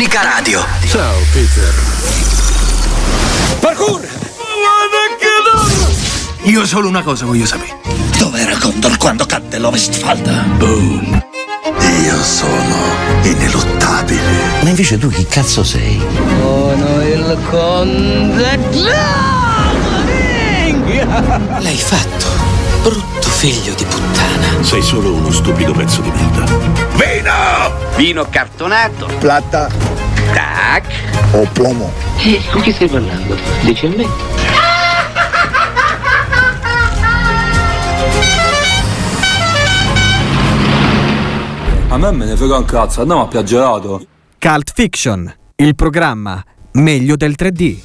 Unica Radio. Ciao, Peter. Parkour! Io solo una cosa voglio sapere. Dov'era Condor quando cadde l'Ovestfalda? Boom. Io sono ineluttabile. Ma invece tu chi cazzo sei? Sono il conte L'hai fatto, figlio di puttana. Sei solo uno stupido pezzo di merda. Vino! Vino cartonato. Plata Tac. o plomo. E con chi stai parlando? Dici a me? A me me ne frega un cazzo, andiamo a piaggerato. Cult Fiction, il programma meglio del 3D.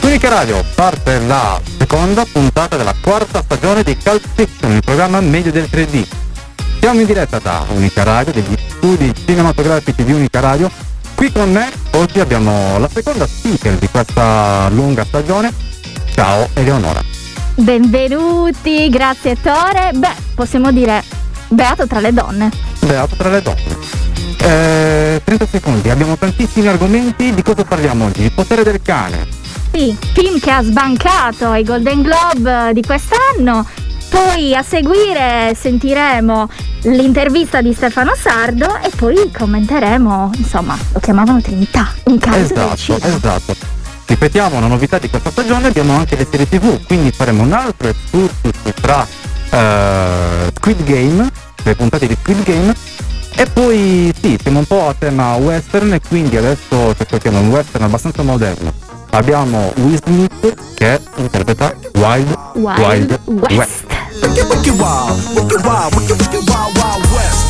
Unica Radio parte la seconda puntata della quarta stagione di Cult Fiction, il programma meglio del 3D. Siamo in diretta da Unica Radio, degli studi cinematografici di Unica Radio. Qui con me oggi abbiamo la seconda speaker di questa lunga stagione. Ciao Eleonora. Benvenuti, grazie Tore. Beh, possiamo dire beato tra le donne. Beato tra le donne. Eh, 30 secondi, abbiamo tantissimi argomenti. Di cosa parliamo oggi? Il potere del cane. Sì, film che ha sbancato ai Golden Globe di quest'anno. Poi a seguire sentiremo l'intervista di Stefano Sardo e poi commenteremo, insomma, lo chiamavano Trinità, un caso Esatto, esatto. Ripetiamo una novità di questa stagione, abbiamo anche le serie tv, quindi faremo un altro excursus tra eh, Squid Game, le puntate di Squid Game, e poi sì, siamo un po' a tema western e quindi adesso ci ascoltiamo un western abbastanza moderno. Abbiamo Will Smith che interpreta Wild Wild Wild, West. West.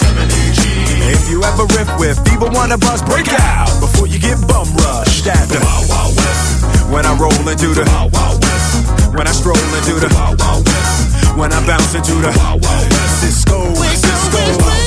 If you ever riff with either one of us, break out before you get bum rushed at the Wild Wild West. When I roll into the Wild Wild West. When I stroll into the Wild Wild West. When I bounce into the Wild Wild West. Cisco, Cisco.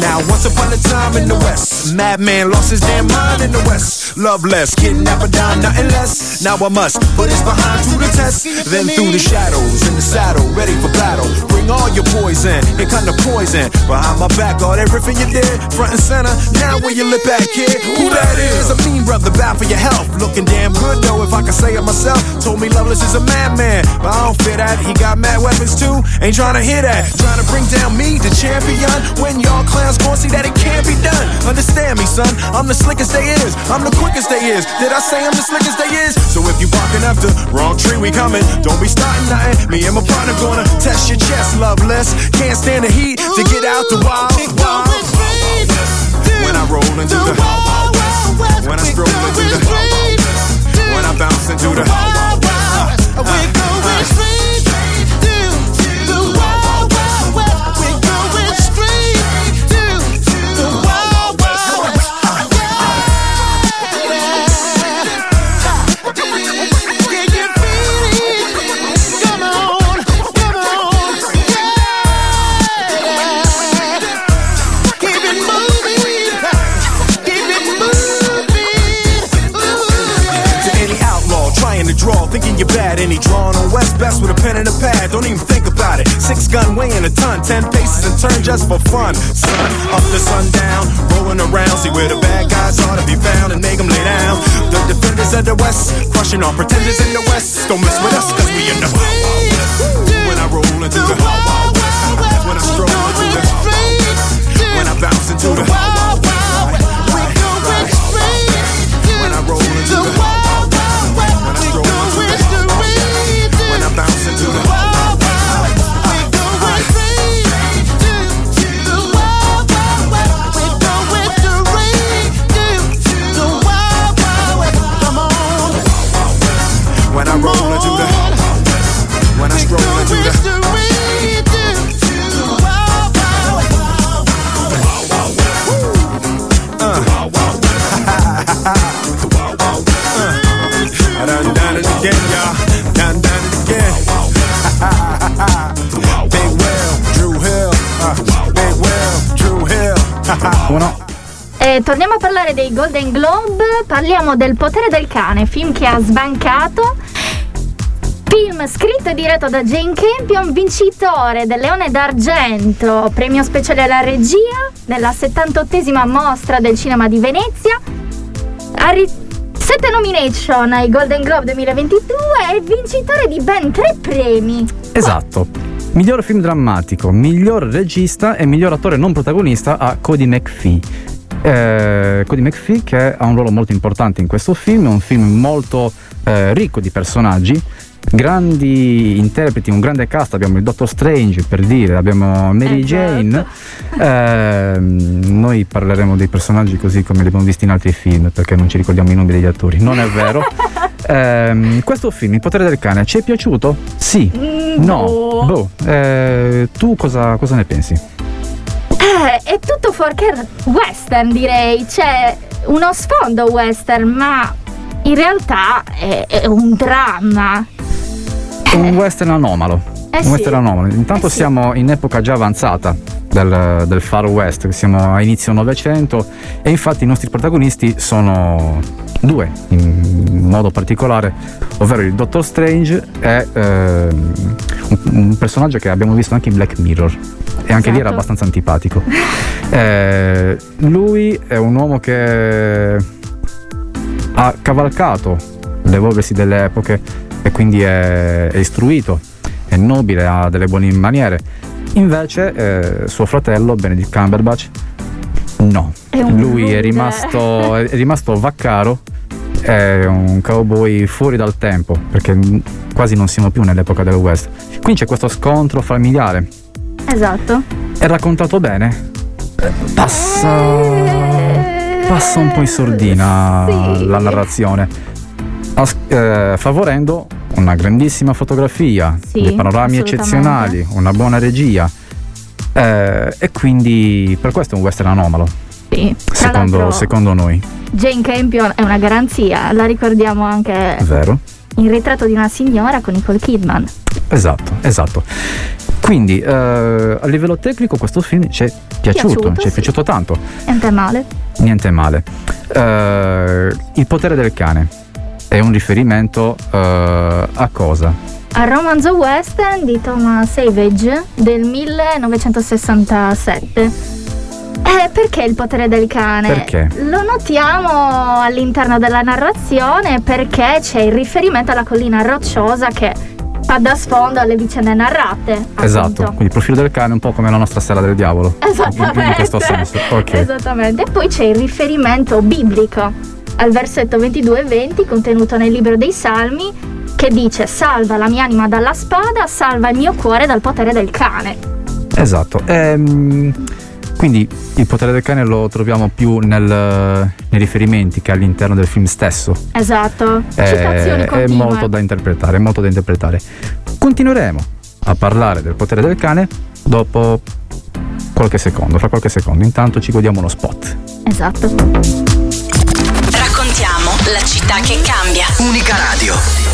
Now, once upon a time in the West, madman lost his damn mind in the West. Love less, kidnap a dime, nothing less. Now I must put his behind to the test. Then through the shadows, in the saddle, ready for battle. Bring all your poison, and kind of poison. Behind my back, all everything you did, front and center. Now where you lip back, kid? Who that is? A mean brother, bad for your health. Looking damn good though, if I can say it myself. Told me Loveless is a madman, but I don't fit that. He got mad weapons too, ain't trying to hear that. Trying to bring down me, the champion. When y'all clowns gon' see that it can't be done. Understand me, son. I'm the slickest they is. I'm the quickest they is. Did I say I'm the as they is? So if you barking up the wrong tree, we coming. Don't be starting nothing. Me and my partner gonna test your chest, loveless. Can't stand the heat to get out the wild. wild. When I roll into the Golden Globe, parliamo del potere del cane, film che ha sbancato. Film scritto e diretto da Jane Campion, vincitore del Leone d'Argento, premio speciale alla regia nella 78esima mostra del cinema di Venezia. Ha ri- sette nomination ai Golden Globe 2022 e vincitore di ben tre premi. Esatto. Miglior film drammatico, miglior regista e miglior attore non protagonista a Cody McPhee. Eh, Cody McPhee che ha un ruolo molto importante in questo film, è un film molto eh, ricco di personaggi, grandi interpreti, un grande cast, abbiamo il Doctor Strange per dire, abbiamo Mary Jane, Ehm, noi parleremo dei personaggi così come li abbiamo visti in altri film perché non ci ricordiamo i nomi degli attori, non è vero. Ehm, questo film, Il potere del cane, ci è piaciuto? Sì. No. Boh. Eh, tu cosa, cosa ne pensi? Eh, è tutto fuorché western direi, c'è uno sfondo western ma in realtà è, è un dramma. Un western anomalo. Eh un sì. western anomalo. Intanto Eh sì. siamo in epoca già avanzata del, del Far West, siamo a inizio Novecento e infatti i nostri protagonisti sono due in modo particolare, ovvero il Dottor Strange e ehm, un, un personaggio che abbiamo visto anche in Black Mirror e anche lì era Esatto. abbastanza antipatico. Eh, lui è un uomo che ha cavalcato l'evolversi delle epoche e quindi è, è istruito, è nobile, ha delle buone maniere. Invece eh, suo fratello Benedict Cumberbatch no, lui è rimasto, è rimasto vaccaro, è un cowboy fuori dal tempo perché quasi non siamo più nell'epoca del West. Quindi c'è questo scontro familiare. Esatto. È raccontato bene? Passa passa un po' in sordina Sì. la narrazione, As- eh, favorendo una grandissima fotografia, Sì, dei panorami eccezionali, una buona regia. Eh, e quindi per questo è un western anomalo, Sì. Secondo, secondo noi, Jane Campion è una garanzia, la ricordiamo anche vero? in ritratto di una signora con Nicole Kidman. Esatto, esatto. Quindi eh, a livello tecnico questo film ci è piaciuto, Piaciuto, ci è sì. piaciuto tanto. Niente male. Niente male. Eh, il potere del cane è un riferimento eh, a cosa? Al romanzo western di Thomas Savage del 1967. Eh, perché il potere del cane? Perché? Lo notiamo all'interno della narrazione perché c'è il riferimento alla collina rocciosa che fa da sfondo alle vicende narrate. Esatto, appunto. quindi il profilo del cane è un po' come la nostra stella del diavolo. Esattamente. In questo senso, ok. Esattamente. E poi c'è il riferimento biblico al versetto 22 e 20 contenuto nel libro dei Salmi che dice salva la mia anima dalla spada, salva il mio cuore dal potere del cane. Esatto. Ehm, quindi il potere del cane lo troviamo più nel- nei riferimenti che all'interno del film stesso. Esatto. È continue. molto da interpretare, è molto da interpretare. Continueremo a parlare del potere del cane dopo qualche secondo, fra qualche secondo. Intanto ci godiamo uno spot. Esatto. Raccontiamo la città che cambia. Unica Radio.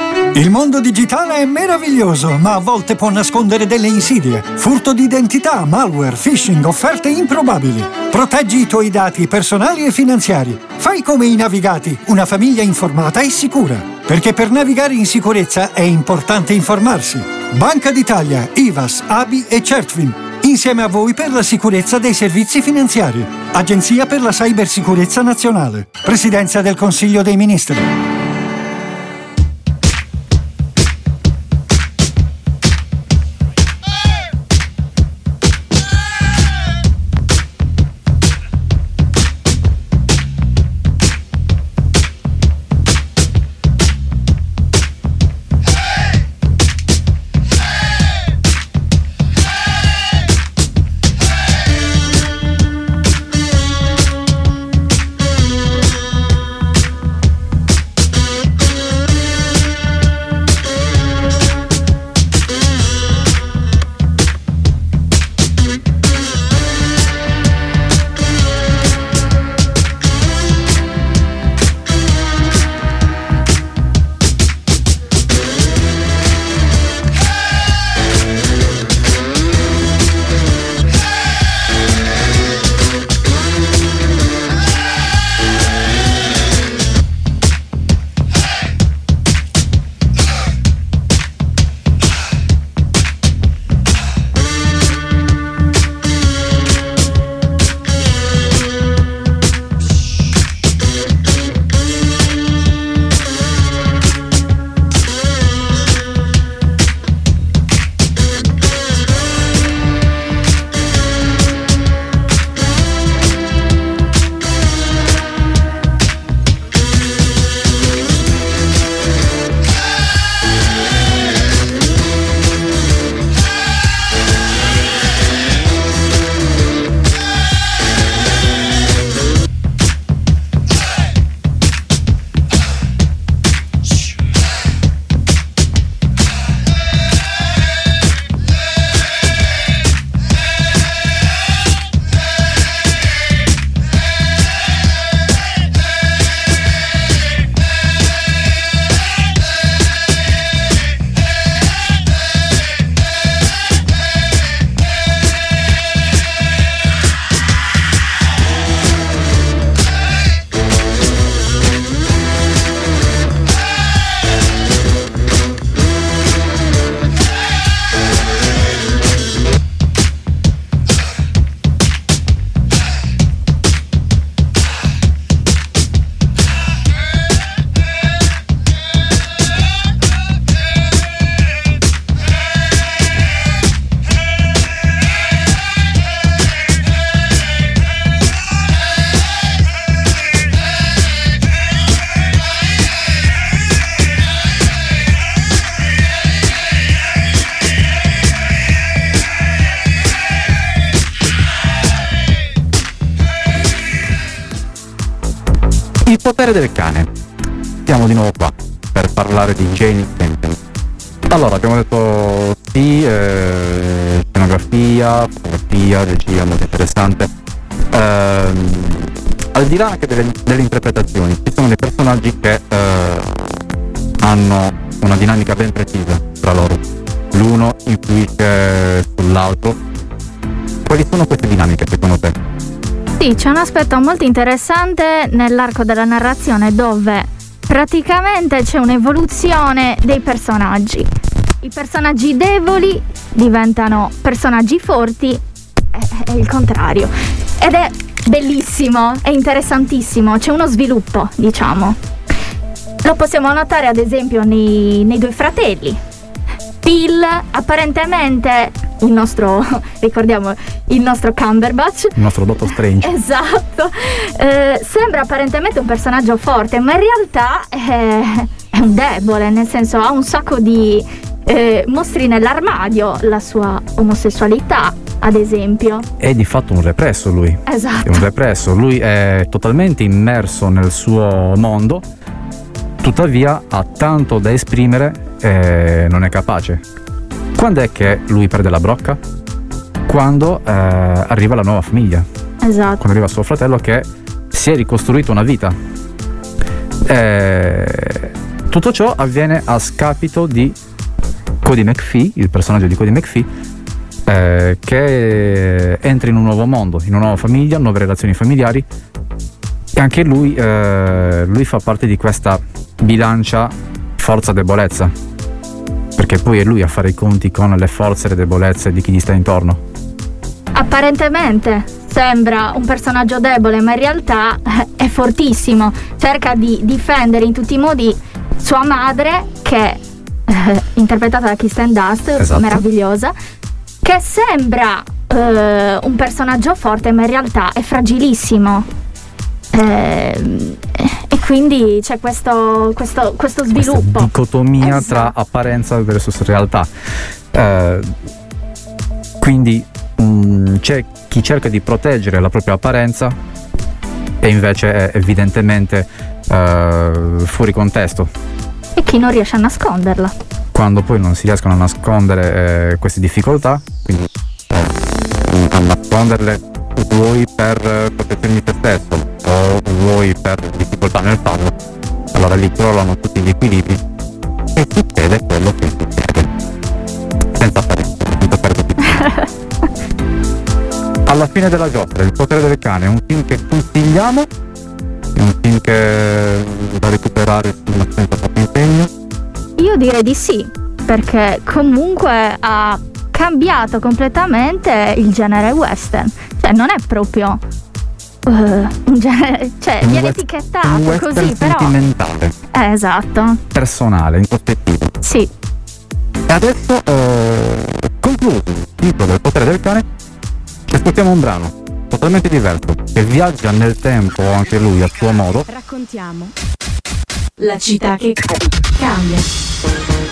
Il mondo digitale è meraviglioso, ma a volte può nascondere delle insidie. Furto di identità, malware, phishing, offerte improbabili. Proteggi i tuoi dati personali e finanziari. Fai come i navigati, una famiglia informata e sicura. Perché per navigare in sicurezza è importante informarsi. Banca d'Italia, IVAS, ABI e Certvin. Insieme a voi per la sicurezza dei servizi finanziari. Agenzia per la Cybersicurezza Nazionale. Presidenza del Consiglio dei Ministri. Potere del cane. Siamo di nuovo qua per parlare di Jane Campion. Allora, abbiamo detto sì, eh, scenografia, fotografia, regia molto interessante. Ehm, al di là anche delle, delle interpretazioni, ci sono dei personaggi che eh, hanno una dinamica ben precisa tra loro. L'uno influisce sull'altro. Quali sono queste dinamiche secondo te? Sì, c'è un aspetto molto interessante nell'arco della narrazione dove praticamente c'è un'evoluzione dei personaggi. I personaggi deboli diventano personaggi forti è il contrario. Ed è bellissimo, è interessantissimo, c'è uno sviluppo, diciamo. Lo possiamo notare ad esempio nei, nei due fratelli. Bill, apparentemente il nostro, ricordiamo, il nostro Cumberbatch. Il nostro Dottor Strange. Esatto. Eh, sembra apparentemente un personaggio forte, ma in realtà è, è un debole, nel senso ha un sacco di eh, mostri nell'armadio la sua omosessualità, ad esempio. È di fatto un represso lui. Esatto. È un represso, lui è totalmente immerso nel suo mondo, tuttavia ha tanto da esprimere e non è capace. Quando è che lui perde la brocca? Quando eh, arriva la nuova famiglia. Esatto. Quando arriva suo fratello che si è ricostruito una vita. E tutto ciò avviene a scapito di Cody McPhee, il personaggio di Cody McPhee, eh, che entra in un nuovo mondo, in una nuova famiglia, nuove relazioni familiari. E anche lui, eh, lui fa parte di questa bilancia forza-debolezza. Perché poi è lui a fare i conti con le forze e le debolezze di chi gli sta intorno. Apparentemente sembra un personaggio debole, ma in realtà eh, è fortissimo. Cerca di difendere in tutti i modi sua madre, che eh, interpretata da Kristen Dust, Esatto. meravigliosa, che sembra eh, un personaggio forte, ma in realtà è fragilissimo. Eh, e quindi c'è questo, questo, questo sviluppo. dicotomia Esatto. tra apparenza versus realtà. Eh, quindi mh, c'è chi cerca di proteggere la propria apparenza e invece è evidentemente eh, fuori contesto. E chi non riesce a nasconderla. Quando poi non si riescono a nascondere eh, queste difficoltà, quindi eh, a nasconderle vuoi per eh, protezione di te stesso o vuoi per difficoltà nel farlo, allora lì crollano tutti gli equilibri e succede quello che succede. Senza fare senza fare tutti Alla fine della giostra, Il potere del cane è un film che consigliamo, è un film che da recuperare senza troppo impegno. Io direi di sì, perché comunque ha cambiato completamente il genere western. Cioè, non è proprio eh, un genere, cioè Un viene west- etichettato così, però. sentimentale, Eh, esatto. personale, introspettivo. Sì. E adesso, eh, concluso il ciclo del potere del cane, ascoltiamo un brano totalmente diverso, che viaggia nel tempo anche lui a suo modo. Raccontiamo la città che cambia.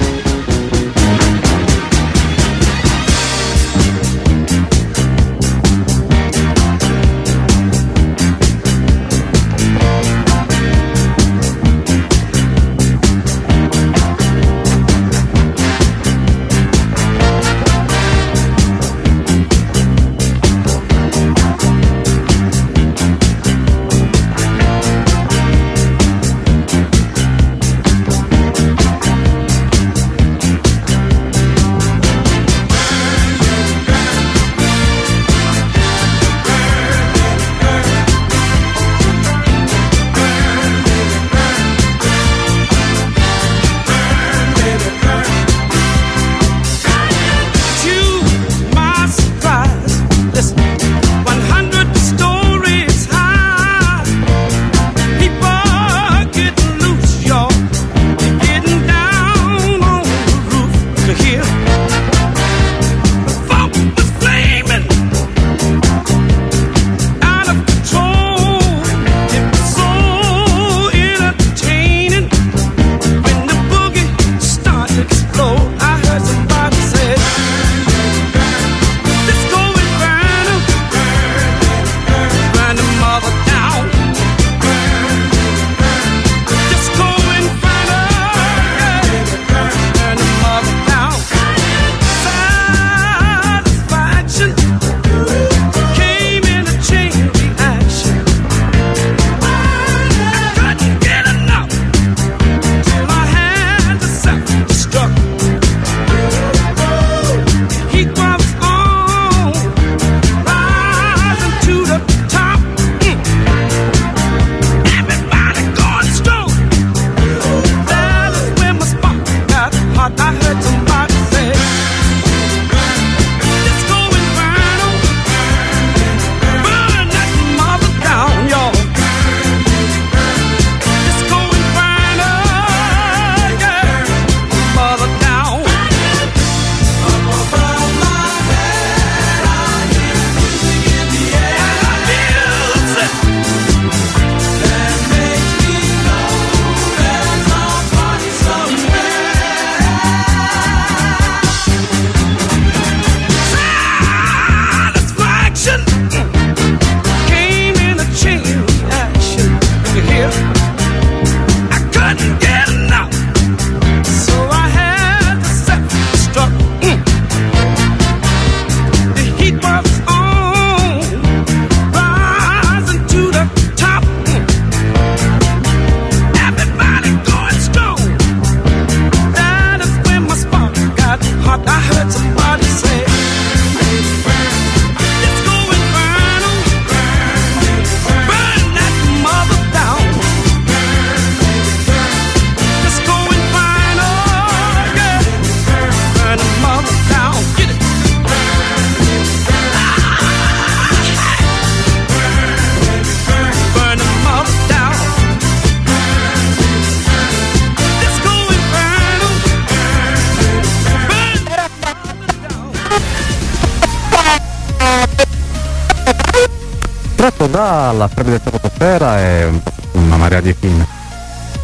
Tratto dalla Freddy del Stratosfera e una marea di film.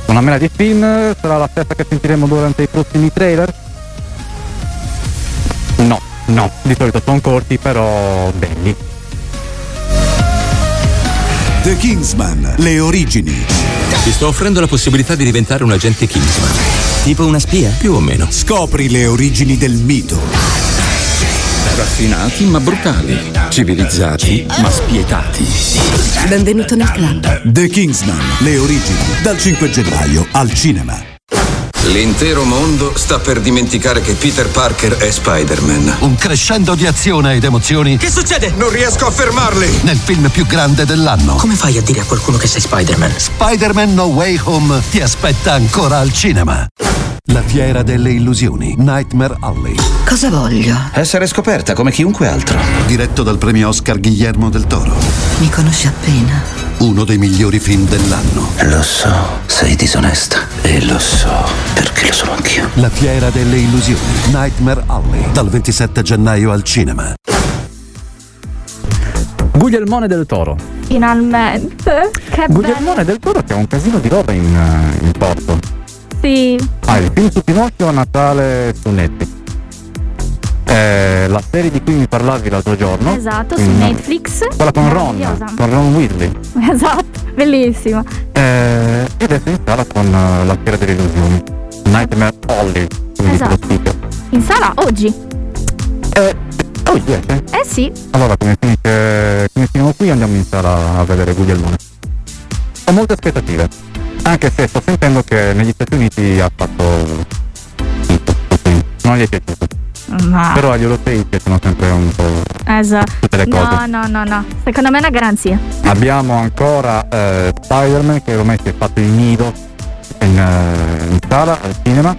Una marea di film sarà la stessa che sentiremo durante i prossimi trailer? No, no, di solito sono corti però belli. The Kingsman, le origini. Ti sto offrendo la possibilità di diventare un agente Kingsman. Tipo una spia? Più o meno. Scopri le origini del mito. Raffinati ma brutali. Civilizzati ma spietati. Benvenuto nel club. The Kingsman, le origini. Dal 5 gennaio al cinema. L'intero mondo sta per dimenticare che Peter Parker è Spider-Man. Un crescendo di azione ed emozioni. Che succede? Non riesco a fermarli! Nel film più grande dell'anno. Come fai a dire a qualcuno che sei Spider-Man? Spider-Man No Way Home ti aspetta ancora al cinema. La fiera delle illusioni, Nightmare Alley. Cosa voglio? Essere scoperta come chiunque altro. Diretto dal premio Oscar Guillermo del Toro. Mi conosci appena. Uno dei migliori film dell'anno. Lo so, sei disonesta. E lo so, perché lo sono anch'io. La fiera delle illusioni, Nightmare Alley. Dal 27 gennaio al cinema. Guglielmone del Toro. Finalmente. Che Guglielmone del Toro che ha un casino di roba in, eh, in porto. Sì. Ah, il film su Pinocchio Natale su Netflix. Eh, la serie di cui mi parlavi l'altro giorno. Esatto, su Netflix. Quella con Ron, con Ron Weasley. Esatto, bellissima. Eh, e adesso in sala con eh, La Fiera delle Illusioni. Nightmare lo Esatto. In sala oggi. Eh, oh, yes, eh. Eh sì. Allora, come, finisce, come finiamo qui andiamo in sala a vedere Guglielmone. Ho molte aspettative, anche se sto sentendo che negli Stati Uniti ha fatto non gli è piaciuto. Ma. Però agli europei piacciono sempre un po'. Esatto. Tutte le No, cose. no, no, no. Secondo me è una garanzia. Abbiamo ancora eh, Spider-Man che ormai si è fatto il nido in, eh, in sala, al cinema.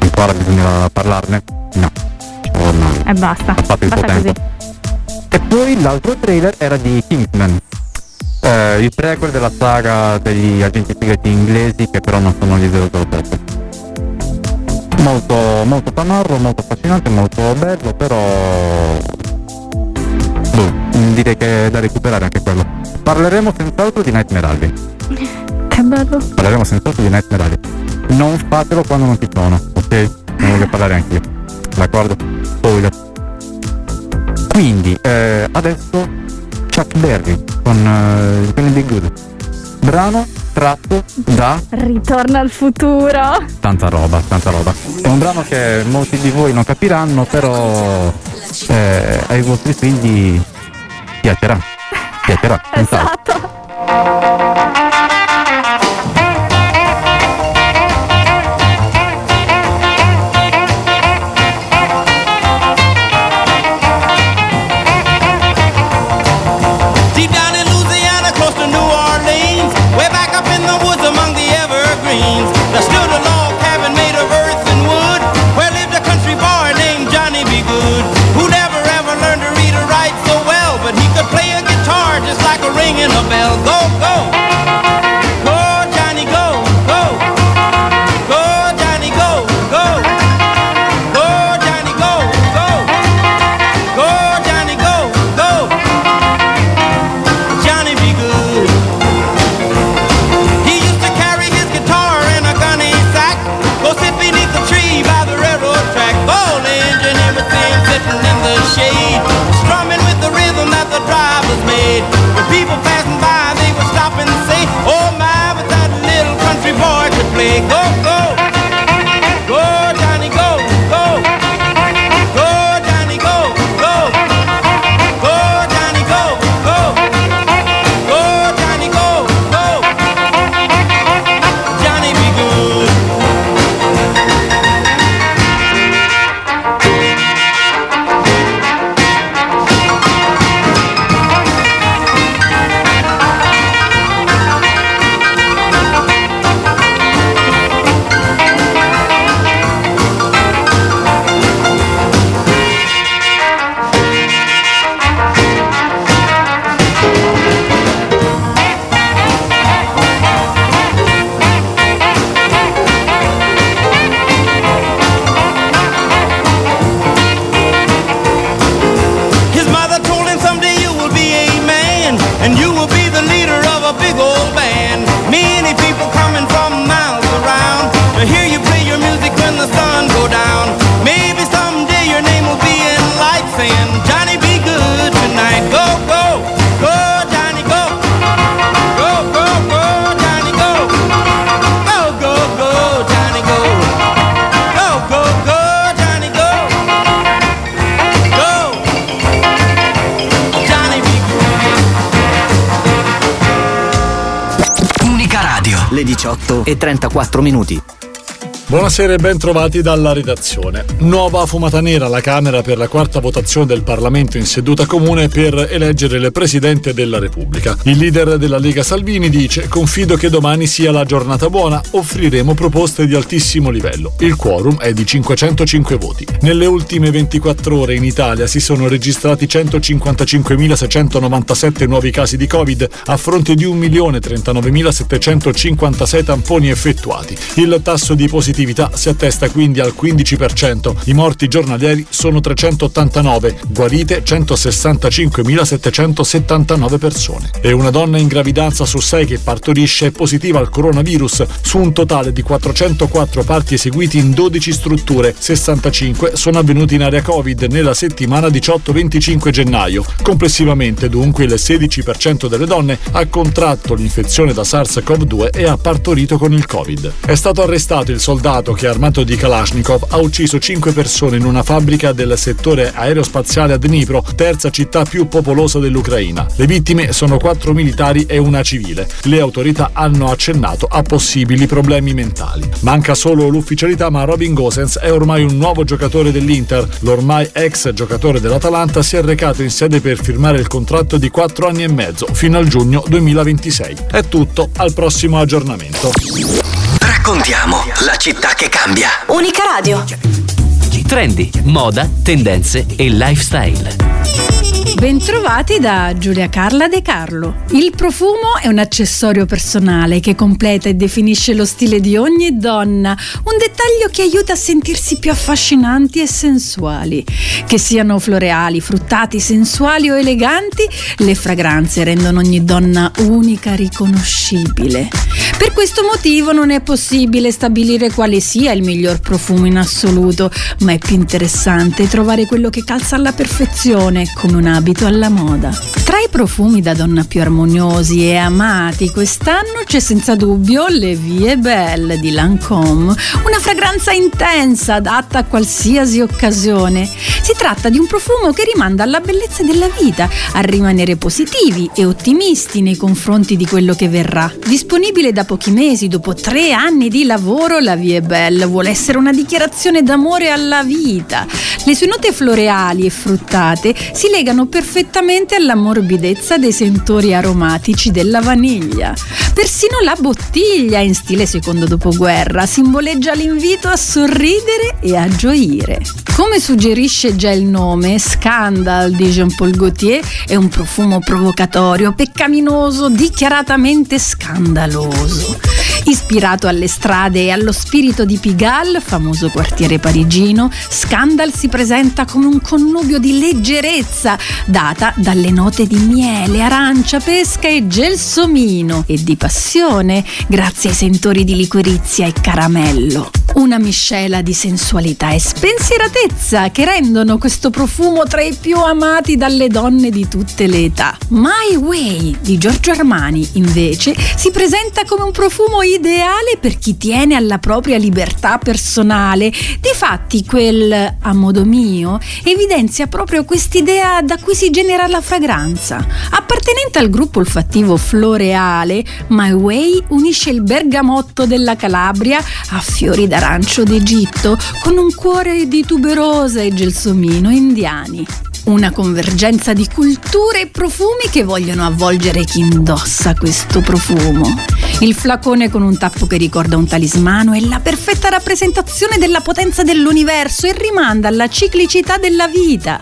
Ancora bisogna parlarne? No. No. E basta. Ha fatto il suo Basta così. E poi l'altro trailer era di Kingsman, eh, il prequel della saga degli agenti segreti inglesi che però non sono gli 007. Molto, molto tamarro, molto affascinante, molto bello, però... Boh, direi che è da recuperare anche quello. Parleremo senz'altro di Nightmare Alley. Che bello. Parleremo senz'altro di Nightmare Alley. Non fatelo quando non ci sono, ok? Ne voglio parlare anch'io. D'accordo? Spoiler. Quindi, eh, adesso Chuck Berry con eh, Johnny Be Good. Brano tratto da Ritorno al futuro. tanta roba, tanta roba. È un brano che molti di voi non capiranno, però eh, ai vostri figli piacerà. Piacerà. Esatto. Le 18 e 34 minuti. Buonasera e ben trovati dalla redazione. Nuova fumata nera alla Camera per la quarta votazione del Parlamento in seduta comune per eleggere il Presidente della Repubblica. Il leader della Lega Salvini dice confido che domani sia la giornata buona, offriremo proposte di altissimo livello. Il quorum è di 505 voti. Nelle ultime 24 ore in Italia si sono registrati 155.697 nuovi casi di Covid a fronte di 1.039.756 tamponi effettuati. Il tasso di positività si attesta quindi al 15%, i morti giornalieri sono 389, guarite 165.779 persone. E una donna in gravidanza su 6 che partorisce è positiva al coronavirus su un totale di 404 parti eseguiti in 12 strutture, 65 sono avvenuti in area Covid nella settimana 18-25 gennaio. Complessivamente dunque il 16% delle donne ha contratto l'infezione da SARS-CoV-2 e ha partorito con il Covid. È stato arrestato il soldato che armato di Kalashnikov ha ucciso 5 persone in una fabbrica del settore aerospaziale a Dnipro, terza città più popolosa dell'Ucraina. Le vittime sono 4 militari e una civile. Le autorità hanno accennato a possibili problemi mentali. Manca solo l'ufficialità, ma Robin Gosens è ormai un nuovo giocatore dell'Inter. L'ormai ex giocatore dell'Atalanta si è recato in sede per firmare il contratto di 4 anni e mezzo fino al giugno 2026. È tutto, al prossimo aggiornamento. Raccontiamo la città che cambia. Unica Radio. Trendi, moda, tendenze e lifestyle. Bentrovati da Giulia Carla De Carlo. Il profumo è un accessorio personale che completa e definisce lo stile di ogni donna, un dettaglio che aiuta a sentirsi più affascinanti e sensuali. Che siano floreali, fruttati, sensuali o eleganti, le fragranze rendono ogni donna unica, riconoscibile. Per questo motivo non è possibile stabilire quale sia il miglior profumo in assoluto, ma è più interessante trovare quello che calza alla perfezione come un abito alla moda. Tra i profumi da donna più armoniosi e amati quest'anno c'è senza dubbio Le Vie Belle di Lancôme, una fragranza intensa adatta a qualsiasi occasione. Si tratta di un profumo che rimanda alla bellezza della vita, a rimanere positivi e ottimisti nei confronti di quello che verrà. Disponibile da pochi mesi, dopo tre anni di lavoro, La Vie Belle vuole essere una dichiarazione d'amore alla vita. Le sue note floreali e fruttate si legano perfettamente alla morbidezza dei sentori aromatici della vaniglia. Persino la bottiglia in stile secondo dopoguerra simboleggia l'invito a sorridere e a gioire. Come suggerisce già il nome, Scandal di Jean-Paul Gaultier è un profumo provocatorio, peccaminoso, dichiaratamente scandaloso. Ispirato alle strade e allo spirito di Pigalle, famoso quartiere parigino, Scandal si presenta come un connubio di leggerezza data dalle note di miele, arancia, pesca e gelsomino e di passione grazie ai sentori di liquirizia e caramello. Una miscela di sensualità e spensieratezza che rendono questo profumo tra i più amati dalle donne di tutte le età. My Way di Giorgio Armani, invece, si presenta come un profumo ideale per chi tiene alla propria libertà personale. Difatti, quel a modo mio evidenzia proprio quest'idea da cui si genera la fragranza. Appartenente al gruppo olfattivo floreale, My Way unisce il bergamotto della Calabria a fiori d'arancio d'Egitto con un cuore di tuberosa e gelsomino indiani. Una convergenza di culture e profumi che vogliono avvolgere chi indossa questo profumo. Il flacone con un tappo che ricorda un talismano è la perfetta rappresentazione della potenza dell'universo e rimanda alla ciclicità della vita.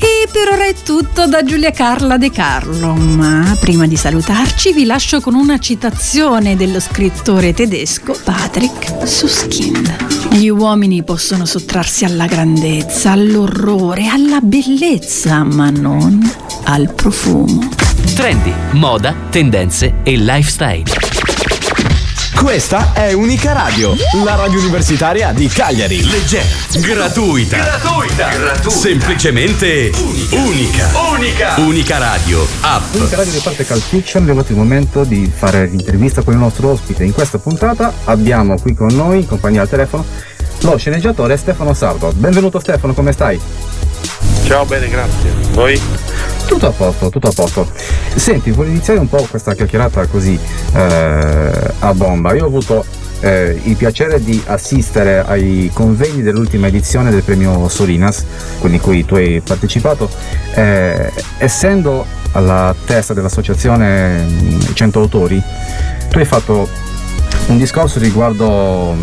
E per ora è tutto da Giulia Carla De Carlo, ma prima di salutarci vi lascio con una citazione dello scrittore tedesco Patrick Suskind. Gli uomini possono sottrarsi alla grandezza, all'orrore, alla bellezza, ma non al profumo. Trendi, moda, tendenze e lifestyle. Questa è Unica Radio, la radio universitaria di Cagliari. Leggera, gratuita, gratuita, gratuita. semplicemente unica. Unica. Unica Radio, app. Unica Radio di parte Cult Fiction, è arrivato il momento di fare l'intervista con il nostro ospite. In questa puntata abbiamo qui con noi, in compagnia al telefono, lo sceneggiatore Stefano Sardo. Benvenuto Stefano, come stai? Ciao, bene, grazie. Voi? Tutto a posto, tutto a posto. Senti, voglio iniziare un po' questa chiacchierata così eh, a bomba. Io ho avuto eh, il piacere di assistere ai convegni dell'ultima edizione del premio Solinas, quelli cui tu hai partecipato, eh, essendo alla testa dell'associazione 100 autori, tu hai fatto un discorso riguardo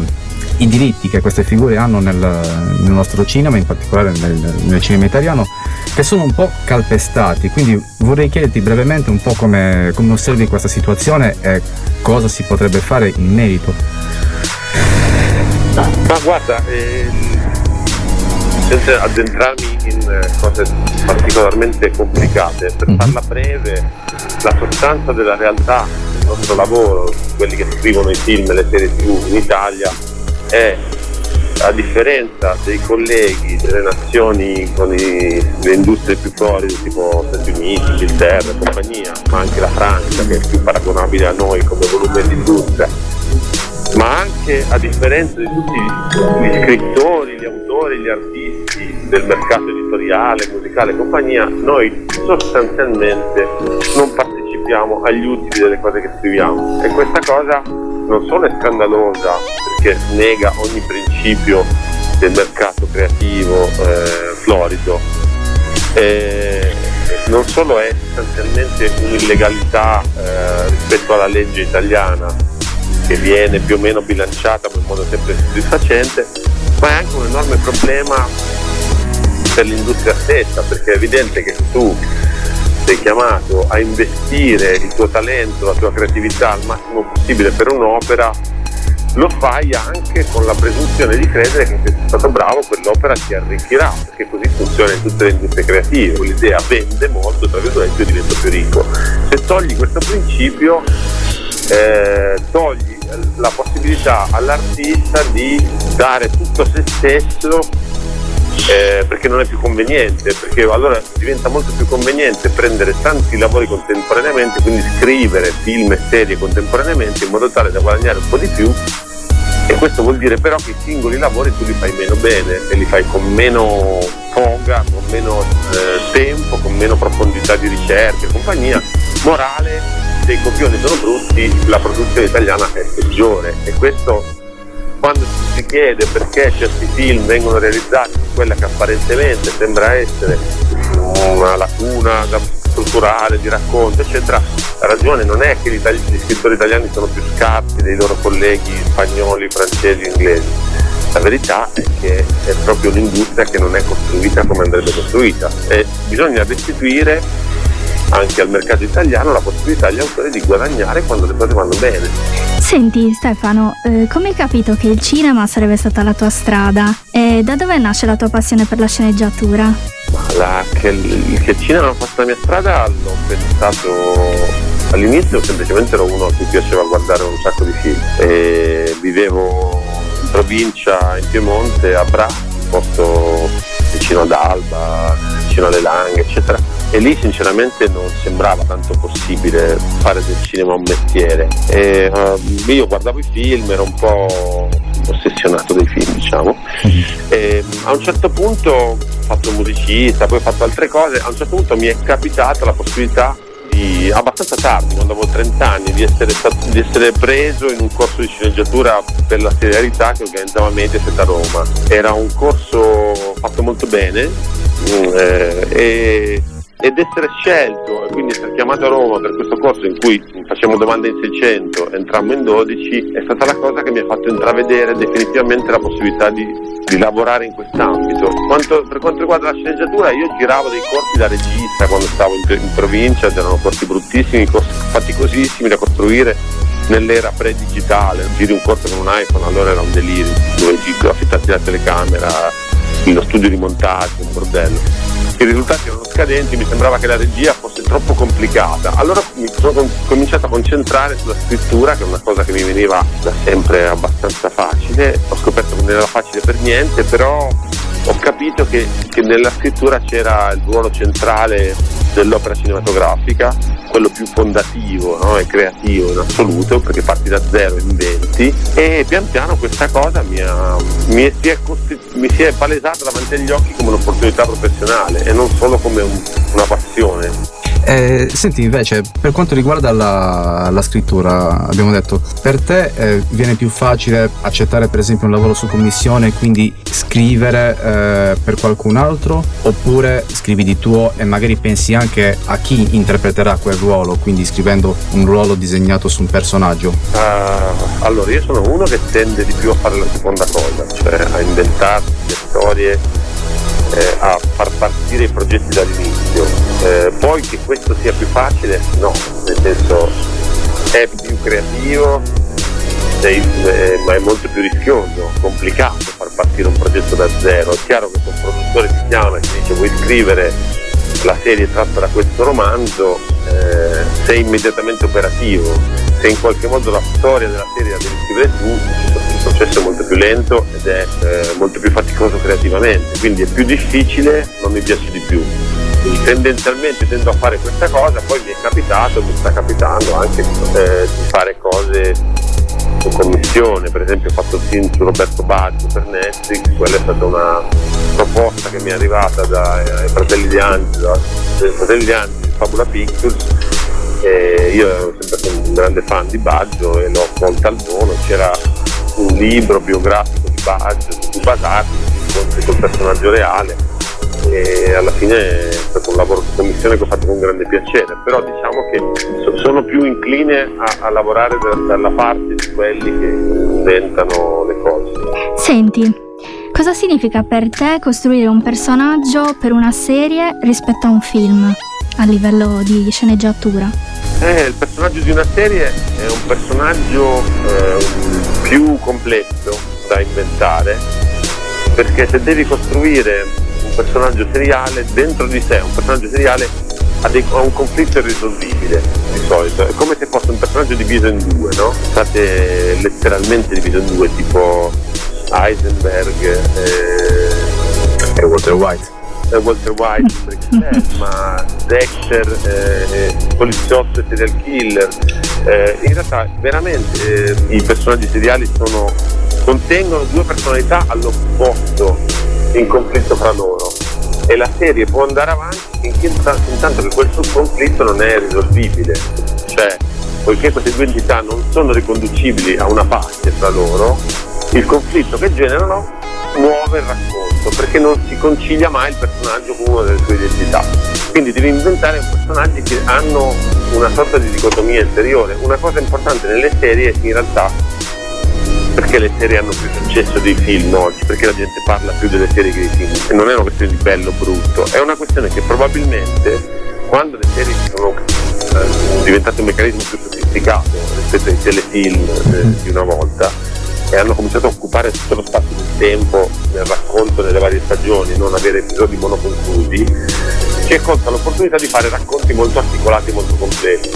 i diritti che queste figure hanno nel, nel nostro cinema, in particolare nel, nel, cinema italiano, che sono un po' calpestati. Quindi vorrei chiederti brevemente un po' come, come osservi questa situazione e cosa si potrebbe fare in merito. Ma guarda, ehm, senza addentrarmi in cose particolarmente complicate, per farla breve, la sostanza della realtà del nostro lavoro, quelli che scrivono i film e le serie tv in Italia, è a differenza dei colleghi delle nazioni con i, le industrie più floride tipo Stati Uniti, Inghilterra e compagnia, ma anche la Francia che è più paragonabile a noi come volume di industria, ma anche a differenza di tutti gli scrittori, gli autori, gli artisti del mercato editoriale, musicale e compagnia, noi sostanzialmente non partecipiamo agli utili delle cose che scriviamo. E questa cosa non solo è scandalosa perché nega ogni principio del mercato creativo eh, florido, eh, non solo è sostanzialmente un'illegalità eh, rispetto alla legge italiana che viene più o meno bilanciata in modo sempre soddisfacente, ma è anche un enorme problema per l'industria stessa, perché è evidente che tu sei chiamato a investire il tuo talento, la tua creatività al massimo possibile per un'opera, lo fai anche con la presunzione di credere che se sei stato bravo quell'opera ti arricchirà, perché così funziona in tutte le industrie creative, l'idea vende molto, tra virgolette, io divento più ricco. Se togli questo principio, eh, togli la possibilità all'artista di dare tutto se stesso eh, perché non è più conveniente, perché allora diventa molto più conveniente prendere tanti lavori contemporaneamente, quindi scrivere film e serie contemporaneamente in modo tale da guadagnare un po' di più e questo vuol dire però che i singoli lavori tu li fai meno bene e li fai con meno foga, con meno eh, tempo, con meno profondità di ricerca e compagnia. Morale, se i copioni sono brutti, la produzione italiana è peggiore e questo quando ci si chiede perché certi film vengono realizzati su quella che apparentemente sembra essere una lacuna strutturale di racconto, eccetera, la ragione non è che gli scrittori italiani sono più scarsi dei loro colleghi spagnoli, francesi, inglesi. La verità è che è proprio un'industria che non è costruita come andrebbe costruita e bisogna restituire anche al mercato italiano la possibilità agli autori di guadagnare quando le cose vanno bene. Senti Stefano, eh, come hai capito che il cinema sarebbe stata la tua strada? E da dove nasce la tua passione per la sceneggiatura? La, che, il, che cinema fosse la mia strada l'ho pensato all'inizio semplicemente ero uno a cui piaceva guardare un sacco di film e vivevo in provincia in Piemonte a Bra, posto vicino ad Alba, vicino alle Langhe eccetera e lì sinceramente non sembrava tanto possibile fare del cinema un mestiere. E, uh, io guardavo i film, ero un po' ossessionato dei film, diciamo. E, a un certo punto ho fatto musicista, poi ho fatto altre cose, a un certo punto mi è capitata la possibilità di, abbastanza tardi, quando avevo 30 anni, di essere, di essere, preso in un corso di sceneggiatura per la serialità che organizzava Mediaset a Roma. Era un corso fatto molto bene mm, eh, e ed essere scelto e quindi essere chiamato a Roma per questo corso in cui facciamo domande in 600 entrammo in 12 è stata la cosa che mi ha fatto intravedere definitivamente la possibilità di, di lavorare in quest'ambito. Quanto, per quanto riguarda la sceneggiatura io giravo dei corsi da regista quando stavo in, in provincia erano corsi bruttissimi, corsi faticosissimi da costruire nell'era pre-digitale, giri un corso con un iPhone allora era un delirio, dovevi affittarti la telecamera, lo studio di montaggio, un bordello i risultati erano scadenti, mi sembrava che la regia fosse troppo complicata. Allora mi sono cominciato a concentrare sulla scrittura, che è una cosa che mi veniva da sempre abbastanza facile. Ho scoperto che non era facile per niente, però ho capito che, che nella scrittura c'era il ruolo centrale dell'opera cinematografica quello più fondativo no? e creativo in assoluto perché parti da zero e inventi e pian piano questa cosa mi, ha- mi si, è costi- mi si è palesata davanti agli occhi come un'opportunità professionale e non solo come un- una passione. Eh, senti invece, per quanto riguarda la, la scrittura, abbiamo detto, per te eh, viene più facile accettare per esempio un lavoro su commissione e quindi scrivere eh, per qualcun altro oppure scrivi di tuo e magari pensi anche a chi interpreterà quel ruolo, quindi scrivendo un ruolo disegnato su un personaggio? Ah, allora, io sono uno che tende di più a fare la seconda cosa, cioè a inventarsi le storie, eh, a far partire i progetti dall'inizio. Eh, poi che questo sia più facile, no, nel senso è più creativo, sei- eh, ma è molto più rischioso, complicato far partire un progetto da zero. È chiaro che se un produttore ti chiama e ti dice vuoi scrivere la serie tratta da questo romanzo, eh, sei immediatamente operativo. Se in qualche modo la storia della serie la devi scrivere tu, processo è molto più lento ed è eh, molto più faticoso creativamente, quindi è più difficile, ma mi piace di più. Quindi tendenzialmente tendo a fare questa cosa, poi mi è capitato, mi sta capitando anche eh, di fare cose su commissione, per esempio ho fatto il film su Roberto Baggio per Netflix, quella è stata una proposta che mi è arrivata dai fratelli di Angelo, dai fratelli di Angelo Fabula Pictures e io ero sempre un grande fan di Baggio e l'ho accolta al volo, c'era un libro biografico di Baggio su cui basarmi, incontri col personaggio reale e alla fine è stato un lavoro su commissione che ho fatto con grande piacere, però diciamo che so- sono più incline a, a lavorare da- dalla parte di quelli che inventano le cose. Senti, cosa significa per te costruire un personaggio per una serie rispetto a un film a livello di sceneggiatura? Eh, il personaggio di una serie è un personaggio eh, più complesso da inventare perché se devi costruire un personaggio seriale dentro di sé, un personaggio seriale ha, dei- ha un conflitto irrisolvibile di solito, è come se fosse un personaggio diviso in due, no? State letteralmente diviso in due, tipo Heisenberg e, e Walter White. Eh, Walter White, ma Dexter, eh, poliziotto e serial killer. Eh, in realtà veramente eh, i personaggi seriali sono, contengono due personalità all'opposto in conflitto fra loro e la serie può andare avanti finché inta- intanto che quel conflitto non è risolvibile. Cioè, poiché queste due entità non sono riconducibili a una parte fra loro, il conflitto che generano muove il racconto perché non si concilia mai il personaggio con una delle sue identità. Quindi devi inventare personaggi che hanno una sorta di dicotomia interiore. Una cosa importante nelle serie in realtà perché le serie hanno più successo dei film oggi, perché la gente parla più delle serie che dei film, e non è una questione di bello o brutto, è una questione che probabilmente quando le serie sono eh, diventate un meccanismo più sofisticato rispetto ai telefilm eh, di una volta e hanno cominciato a occupare tutto lo spazio del tempo nel racconto delle varie stagioni, non avere episodi monoconclusi, si è colta l'opportunità di fare racconti molto articolati e molto complessi.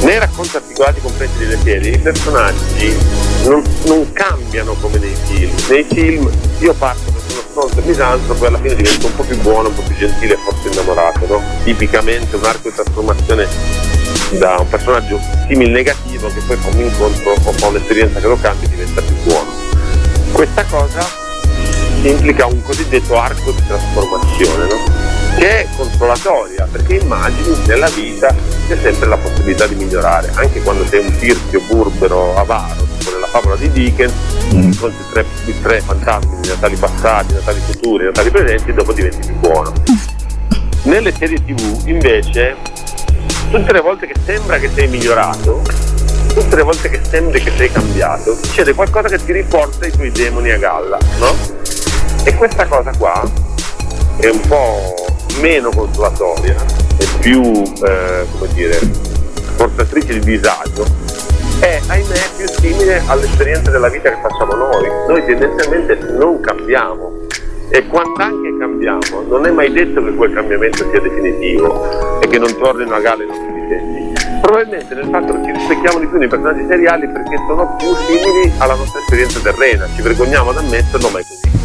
Nei racconti articolati complessi delle serie i personaggi non, non cambiano come nei film. Nei film io parto perché sono stronzo e misantropo poi alla fine divento un po' più buono, un po' più gentile e forse innamorato, no? Tipicamente un arco di trasformazione da un personaggio simil negativo che poi fa un incontro o fa un'esperienza che lo cambia diventa più buono. Questa cosa implica un cosiddetto arco di trasformazione, no? che è consolatoria perché immagini nella vita c'è sempre la possibilità di migliorare, anche quando sei un tirchio burbero, avaro, tipo nella favola di Dickens, incontri tre, i tre fantasmi di Natali passati, Natali futuri, Natali presenti e dopo diventi più buono. Nelle serie tv invece tutte le volte che sembra che sei migliorato, tutte le volte che sembra che sei cambiato, succede qualcosa che ti riporta i tuoi demoni a galla, no? E questa cosa qua è un po' meno consolatoria e più, eh, come dire, portatrice di disagio, è ahimè più simile all'esperienza della vita che facciamo noi. Noi tendenzialmente non cambiamo e quando anche cambiamo non è mai detto che quel cambiamento sia definitivo e che non tornino a galla i nostri difetti. Probabilmente nel fatto che ci rispecchiamo di più nei personaggi seriali perché sono più simili alla nostra esperienza terrena, ci vergogniamo ad ammetterlo ma è così.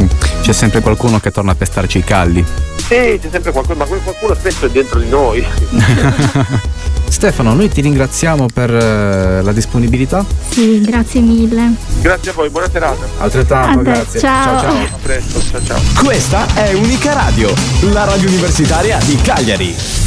C'è sempre qualcuno che torna a pestarci i calli. Sì, c'è sempre qualcuno, ma quel qualcuno spesso è dentro di noi. Stefano, noi ti ringraziamo per eh, la disponibilità. Sì, grazie mille. Grazie a voi, buona serata. Altrettanto, te, grazie. ciao. ciao. A presto, ciao ciao. Questa è Unica Radio, la radio universitaria di Cagliari.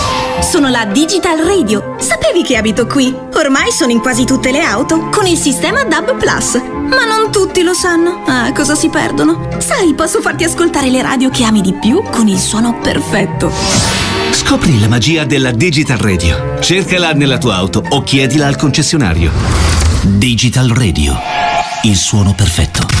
Sono la Digital Radio. Sapevi che abito qui? Ormai sono in quasi tutte le auto con il sistema DAB Plus. Ma non tutti lo sanno. Ah, cosa si perdono? Sai, posso farti ascoltare le radio che ami di più con il suono perfetto. Scopri la magia della Digital Radio. Cercala nella tua auto o chiedila al concessionario. Digital Radio. Il suono perfetto.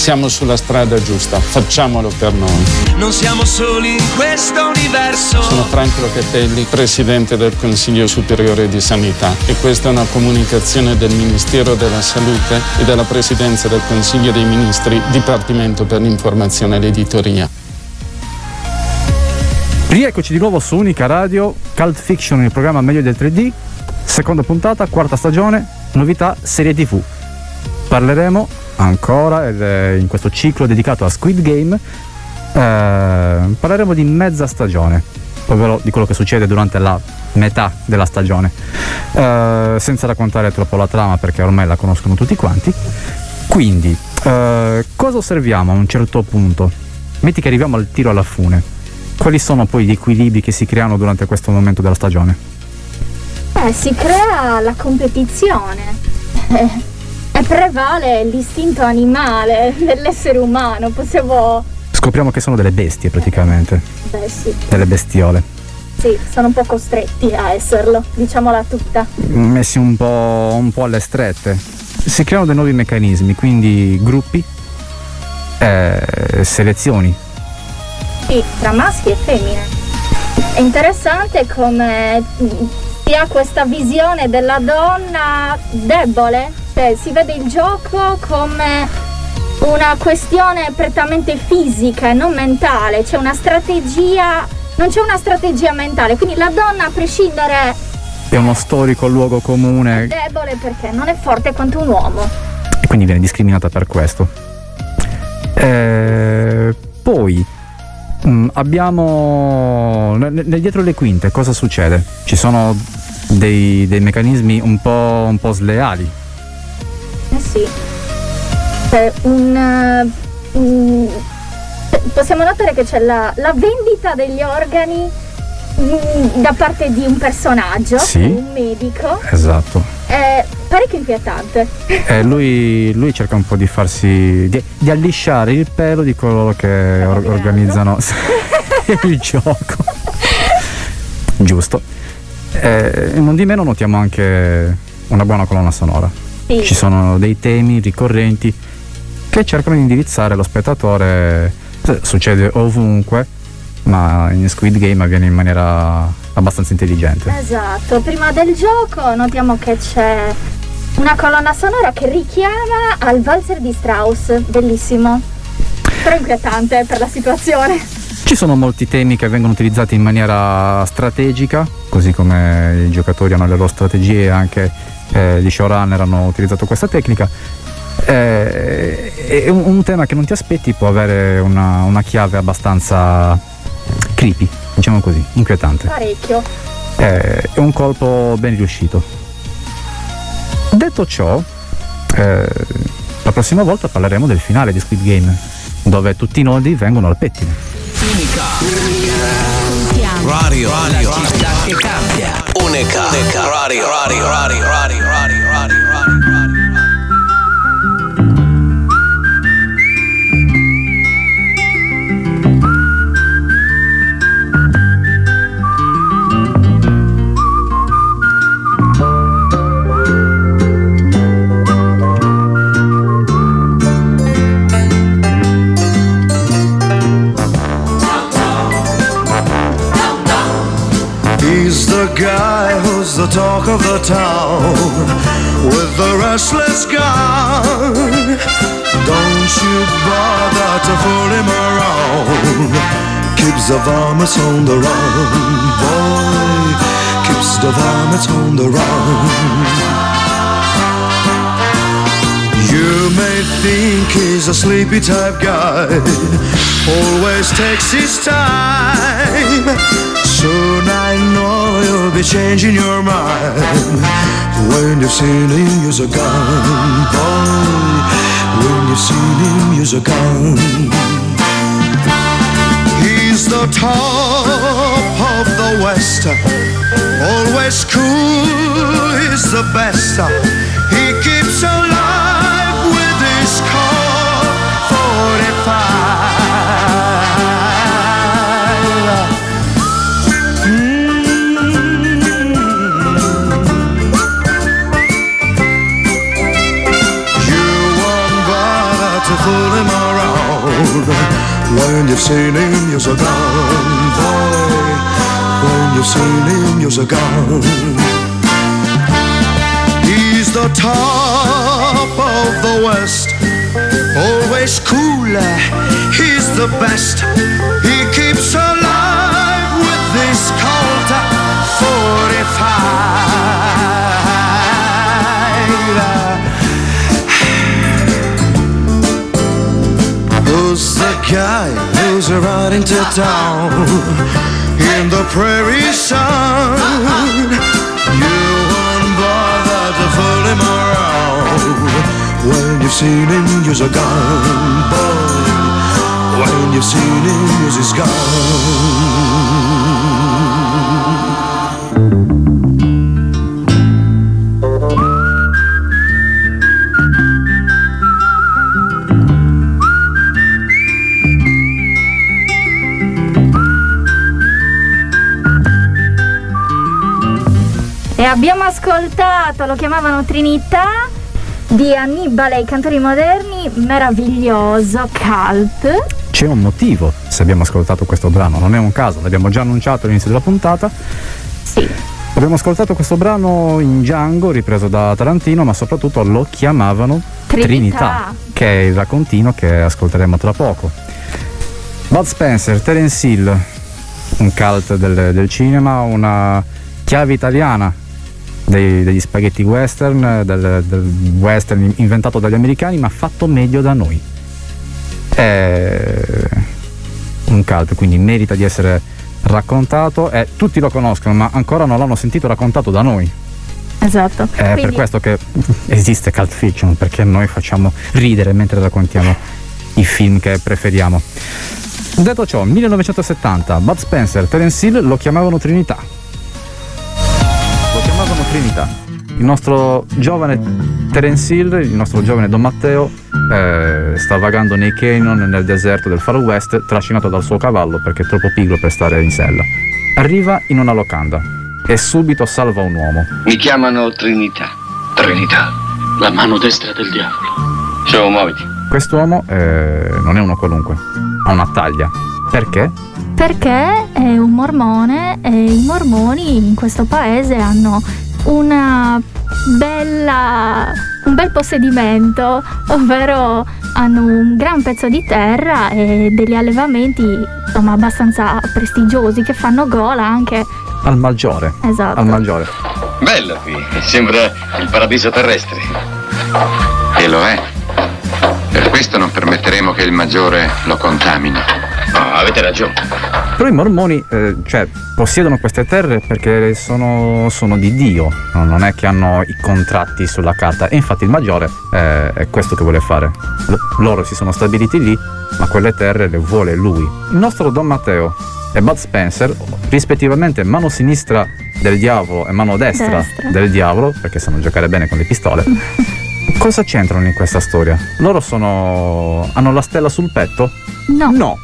Siamo sulla strada giusta, facciamolo per noi. Non siamo soli in questo universo. Sono Franco Locatelli, Presidente del Consiglio Superiore di Sanità e questa è una comunicazione del Ministero della Salute e della Presidenza del Consiglio dei Ministri, Dipartimento per l'informazione e l'editoria. Rieccoci di nuovo su Unica Radio, Cult Fiction, il programma meglio del 3D, seconda puntata, quarta stagione, novità, serie TV. Parleremo ancora in questo ciclo dedicato a Squid Game, eh, parleremo di mezza stagione, ovvero di quello che succede durante la metà della stagione, eh, senza raccontare troppo la trama perché ormai la conoscono tutti quanti. Quindi, eh, cosa osserviamo a un certo punto? Metti che arriviamo al tiro alla fune. Quali sono poi gli equilibri che si creano durante questo momento della stagione? Eh, si crea la competizione. E prevale l'istinto animale dell'essere umano. Possiamo. Scopriamo che sono delle bestie praticamente, Beh, sì. delle bestiole, Sì, sono un po' costretti a esserlo, diciamola tutta. messi un po', un po' alle strette. Si creano dei nuovi meccanismi, quindi gruppi, eh, selezioni. Sì, tra maschi e femmine. È interessante come si ha questa visione della donna debole, cioè si vede il gioco come una questione prettamente fisica e non mentale, c'è una strategia, non c'è una strategia mentale, quindi la donna a prescindere È uno storico luogo comune è debole perché non è forte quanto un uomo. e quindi viene discriminata per questo. Eh, poi mm, abbiamo dietro le quinte cosa succede? Ci sono dei, dei meccanismi un po', un po' sleali. Eh sì. C'è un. eh, un- possiamo notare che c'è la, la vendita degli organi mm, da parte di un personaggio, Sì. un medico, Esatto. è parecchio inquietante. Eh, lui, lui cerca un po' di farsi. di, di allisciare il pelo di coloro che or- organizzano il gioco. Giusto. Eh, non di meno notiamo anche una buona colonna sonora. Sì. Ci sono dei temi ricorrenti che cercano di indirizzare lo spettatore. S- Succede ovunque, ma in Squid Game avviene in maniera abbastanza intelligente. Esatto, prima del gioco notiamo che c'è una colonna sonora che richiama al valzer di Strauss, bellissimo. Però inquietante per la situazione. Ci sono molti temi che vengono utilizzati in maniera strategica, così come i giocatori hanno le loro strategie, anche eh, gli showrunner hanno utilizzato questa tecnica. Eh, è un, un tema che non ti aspetti può avere una, una chiave abbastanza creepy, diciamo così, inquietante. Parecchio. Eh, è un colpo ben riuscito. Detto ciò, eh, la prossima volta parleremo del finale di Squid Game, dove tutti i nodi vengono al pettine. Radio, radio, che cambia. Unica, unica, radio, radio, radio, radio, radio, radio. Talk of the town with the restless gun. Don't you bother to fool him around. Keeps the varmints on the run, boy. Keeps the varmints on the run. You may think he's a sleepy type guy, always takes his time. Soon I know you'll be changing your mind when you've seen him use a gun, boy. When you've seen him use a gun. He's the top of the West, always cool, he's the best. He keeps alive with his Colt 45. When you've seen him you're so gone, boy. When you've seen him you're so gone. He's the top of the West, always cooler. He's the best. He keeps alive with this Colt 45. Guy who's riding to town in the prairie sun? You won't bother to fool him around when you've seen him use a gun, boy. When you've seen him use his gun. Abbiamo ascoltato, lo chiamavano Trinità di Annibale i cantori moderni, meraviglioso, cult. C'è un motivo se abbiamo ascoltato questo brano, non è un caso, l'abbiamo già annunciato all'inizio della puntata. Sì. Abbiamo ascoltato questo brano in Django, ripreso da Tarantino, ma soprattutto lo chiamavano Trinità. che è il raccontino che ascolteremo tra poco. Bud Spencer, Terence Hill, un cult del, del cinema, una chiave italiana dei- degli spaghetti western, del, del western inventato dagli americani, ma fatto meglio da noi. È un cult, quindi merita di essere raccontato e tutti lo conoscono, ma ancora non l'hanno sentito raccontato da noi. Esatto. È per Quindi- questo che esiste cult fiction, perché noi facciamo ridere mentre raccontiamo i film che preferiamo. Detto ciò, 1970, Bud Spencer, Terence Hill lo chiamavano Trinità. Chiamavano Trinità. Il nostro giovane Terence Hill, il nostro giovane Don Matteo, eh, sta vagando nei canyon nel deserto del Far West, trascinato dal suo cavallo perché è troppo pigro per stare in sella. Arriva in una locanda e subito salva un uomo. Mi chiamano Trinità. Trinità, la mano destra del diavolo. Su, muoviti. Quest'uomo eh, non è uno qualunque, ha una taglia. Perché? Perché è un mormone e i mormoni in questo paese hanno una bella un bel possedimento, ovvero hanno un gran pezzo di terra e degli allevamenti insomma abbastanza prestigiosi che fanno gola anche Al maggiore. Esatto. Al maggiore. Bello qui, sembra il paradiso terrestre. E lo è. Questo non permetteremo che il maggiore lo contamini. Oh, avete ragione. Però i mormoni, eh, cioè, possiedono queste terre perché sono, sono di Dio, no? non è che hanno i contratti sulla carta. E infatti il maggiore eh, è questo che vuole fare. L- loro si sono stabiliti lì, ma quelle terre le vuole lui. Il nostro Don Matteo e Bud Spencer, rispettivamente mano sinistra del diavolo e mano destra, Destra. del diavolo, perché sanno giocare bene con le pistole. Cosa c'entrano in questa storia? Loro sono. hanno la stella sul petto? No. No,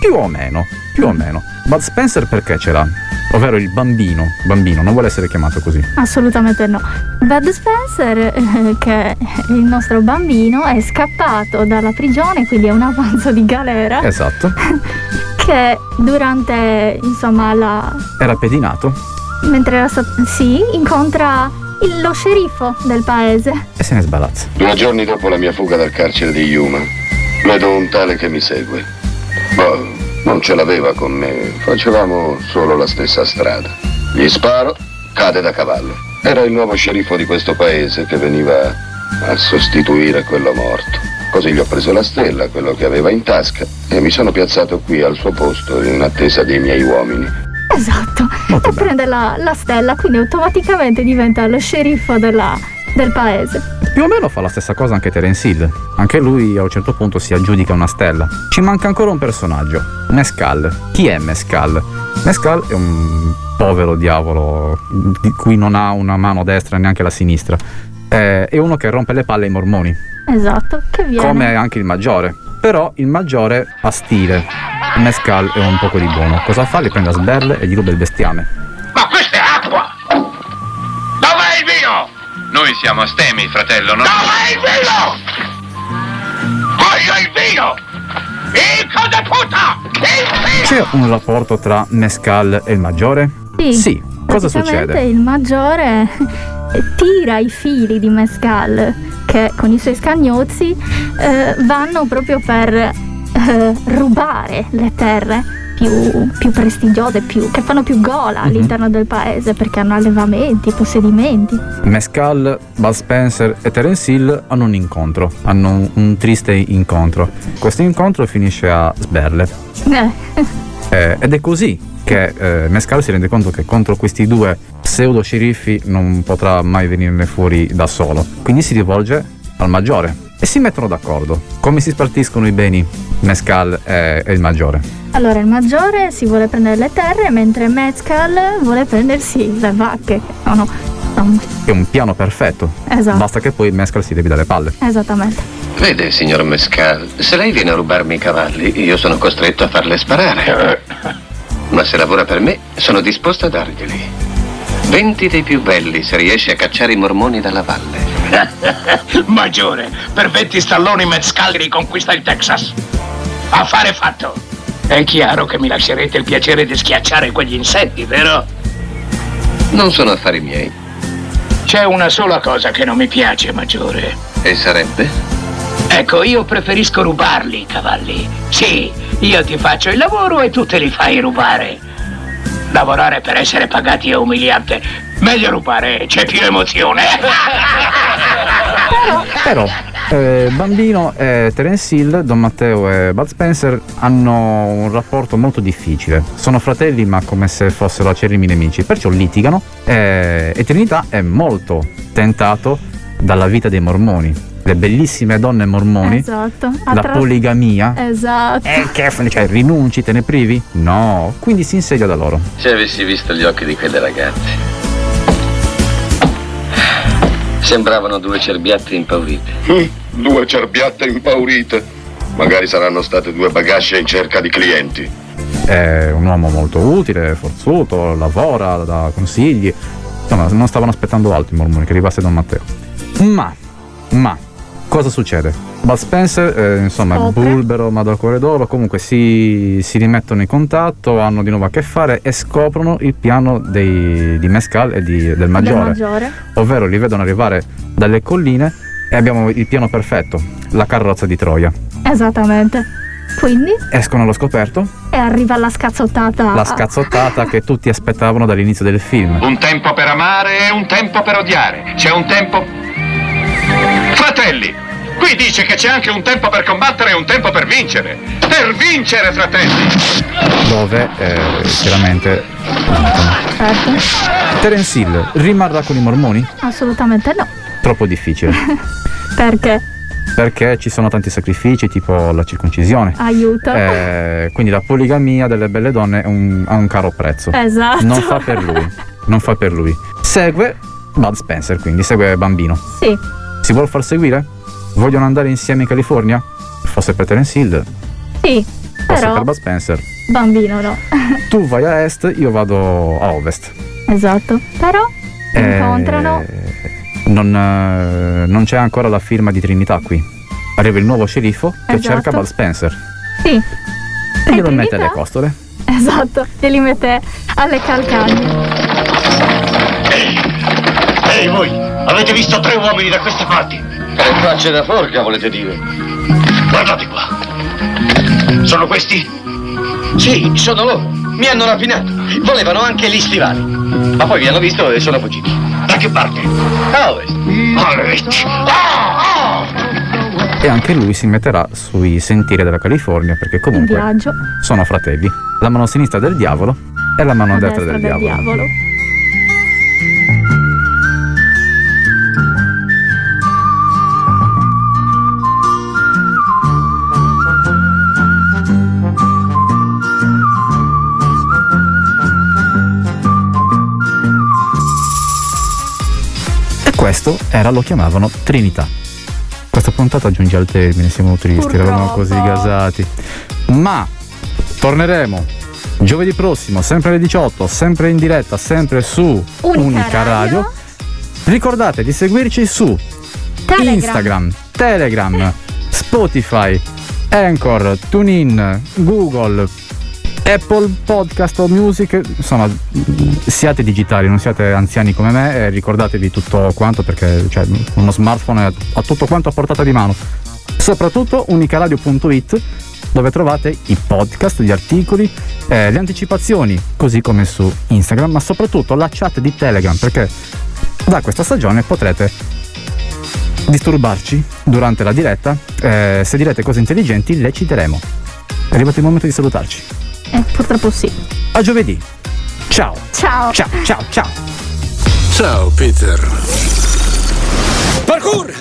più o meno, più o meno. Bud Spencer perché ce l'ha? Ovvero il bambino, bambino, non vuole essere chiamato così. Assolutamente no. Bud Spencer, eh, che è il nostro bambino, è scappato dalla prigione, quindi è un avanzo di galera, Esatto. che durante insomma la... Era pedinato mentre era sta- sì, incontra lo sceriffo del paese. E se ne sbalazza. Due giorni dopo la mia fuga dal carcere di Yuma, vedo un tale che mi segue. Boh, non ce l'aveva con me, facevamo solo la stessa strada. Gli sparo, cade da cavallo. Era il nuovo sceriffo di questo paese che veniva a sostituire quello morto. Così gli ho preso la stella, quello che aveva in tasca, e mi sono piazzato qui al suo posto in attesa dei miei uomini. Esatto. e prende la, la stella, quindi automaticamente diventa lo sceriffo della- del paese. Più o meno fa la stessa cosa anche Terence Hill. Anche lui a un certo punto si aggiudica una stella. Ci manca ancora un personaggio, Mescal. Chi è Mescal? Mescal è un povero diavolo di cui non ha una mano destra e neanche la sinistra. Eh, È uno che rompe le palle ai mormoni, Esatto, che viene. come anche il maggiore. Però il maggiore ha stile. Mescal è un poco di buono. Cosa fa? Li prende a sberle e gli ruba il bestiame. Ma questa è acqua! Dov'è il vino? Noi siamo astemi, fratello, no? Dov'è il vino? Voglio il vino! Hijo de puta! Il vino! C'è un rapporto tra Mescal e il maggiore? Sì. Cosa Praticamente succede? il maggiore tira i fili di Mescal che con i suoi scagnozzi eh, vanno proprio per eh, rubare le terre più, più prestigiose, più- che fanno più gola Mhm. all'interno del paese perché hanno allevamenti, possedimenti. Mescal, Bud Spencer e Terence Hill hanno un incontro, hanno un, un triste incontro. Questo incontro finisce a sberle. Eh, Eh, ed è così che eh, Mescal si rende conto che contro questi due pseudo sceriffi non potrà mai venirne fuori da solo. Quindi si rivolge al maggiore e si mettono d'accordo. Come si spartiscono i beni Mescal e, e il maggiore? Allora il maggiore si vuole prendere le terre mentre Mescal vuole prendersi le vacche. No, no, È un piano perfetto. Esatto. Basta che poi Mescal si devi dalle palle. esattamente. Vede, signor Mescal, se lei viene a rubarmi i cavalli, io sono costretto a farle sparare. Ma se lavora per me, sono disposto a darglieli. Venti dei più belli se riesce a cacciare i mormoni dalla valle. Maggiore, per 20 stalloni Mescal riconquista il Texas. Affare fatto. È chiaro che mi lascerete il piacere di schiacciare quegli insetti, vero? Non sono affari miei. C'è una sola cosa che non mi piace, Maggiore. E sarebbe? Ecco, io preferisco rubarli i cavalli. Sì, io ti faccio il lavoro e tu te li fai rubare. Lavorare per essere pagati è umiliante. Meglio rubare, c'è più emozione. Però eh, Bambino, e Terence Hill, Don Matteo e Bud Spencer hanno un rapporto molto difficile. Sono fratelli ma come se fossero acerrimi nemici, perciò litigano eh, e Trinità è molto tentato dalla vita dei mormoni. Le bellissime donne mormoni, Esatto. la poligamia. Esatto. Eh, che cioè, rinunci, te ne privi? No, quindi si insedia da loro. Se avessi visto gli occhi di quelle ragazze. Sembravano due cerbiatti impaurite. Due cerbiatte impaurite. Magari saranno state due bagasce in cerca di clienti. È un uomo molto utile, forzuto, lavora, dà consigli. Insomma, non stavano aspettando altro i mormoni che arrivasse Don Matteo. Ma, ma, cosa succede? Bud Spencer, eh, insomma, è Scopre. bulbero, ma dal cuore d'oro, comunque si, si rimettono in contatto, hanno di nuovo a che fare e scoprono il piano dei- di Mescal e di- del Del maggiore. maggiore. Ovvero li vedono arrivare dalle colline e abbiamo il piano perfetto, la carrozza di Troia. Esattamente. Quindi Escono allo scoperto, e arriva la scazzottata. la scazzottata che tutti aspettavano dall'inizio del film. Un tempo per amare e un tempo per odiare. C'è un tempo. Fratelli! Qui dice che c'è anche un tempo per combattere e un tempo per vincere. Per vincere, fratelli! dove eh, chiaramente Certo. Terence Hill rimarrà con i mormoni? Assolutamente no. Troppo difficile, Perché? perché ci sono tanti sacrifici, tipo la circoncisione. Aiuto. Eh, quindi la poligamia delle belle donne è un- ha un caro prezzo. Esatto. Non fa per lui. Non fa per lui. Segue Bud Spencer, quindi segue Bambino. Sì. Si vuol far seguire? Vogliono andare insieme in California? Fosse per Terence Hill, Sì. fosse Però per Bud Spencer. bambino no. Tu vai a est, io vado a ovest. esatto. Però Eh, incontrano Non, eh, non c'è ancora la firma di Trinità qui. Arriva il nuovo sceriffo che Esatto. cerca Bud Spencer. Sì. E glielo mette alle costole. Esatto. E li mette alle calcagna. Ehi, voi, avete visto tre uomini da queste parti? Tre facce da forca, volete dire? Guardate qua. Sono questi? Sì, sono loro. Mi hanno rapinato. Volevano anche gli stivali. Ma poi mi hanno visto e sono fuggiti. Da che parte? A ovest. Maledetti. E anche lui si metterà sui sentieri della California perché comunque sono fratelli. La mano sinistra del diavolo e la mano A destra destra del del diavolo. diavolo. Questo era, lo chiamavano Trinità. Questa puntata aggiunge al termine, siamo tristi, eravamo così gasati. Ma torneremo giovedì prossimo, sempre alle 18, sempre in diretta, sempre su Unica Unica, Radio. Radio. Ricordate di seguirci su Telegram. Instagram, Telegram, Spotify, Anchor, TuneIn, Google, Apple Podcast o Music. Insomma, siate digitali, non siate anziani come me e ricordatevi tutto quanto perché cioè, uno smartphone ha tutto quanto a portata di mano. Soprattutto unicaradio.it dove trovate i podcast, gli articoli, eh, le anticipazioni, così come su Instagram, ma soprattutto la chat di Telegram perché da questa stagione potrete disturbarci durante la diretta. Eh, se direte cose intelligenti, le citeremo. È arrivato il momento di salutarci. Eh, purtroppo sì. A giovedì. Ciao. Ciao. Ciao, ciao, ciao. Ciao Peter. Parkour!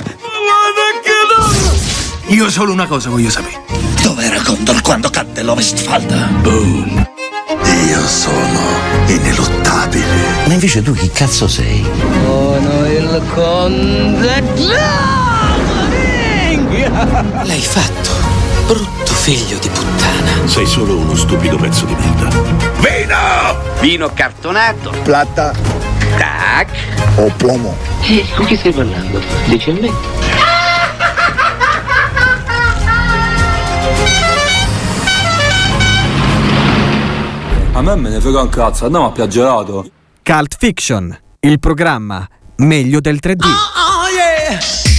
Io solo una cosa voglio sapere. Dov'era Condor quando cadde l'Ovestfalda? Boom. Io sono ineluttabile. Ma invece tu chi cazzo sei? Sono il conte L'hai fatto, brutto figlio di puttana. Sei solo uno stupido pezzo di merda. Vino! Vino cartonato. Plata. Tac. O plomo. E con chi stai parlando? Dici a me? A me me ne frega un cazzo, andiamo a piaggerato. Cult Fiction, il programma meglio del 3D. Oh yeah!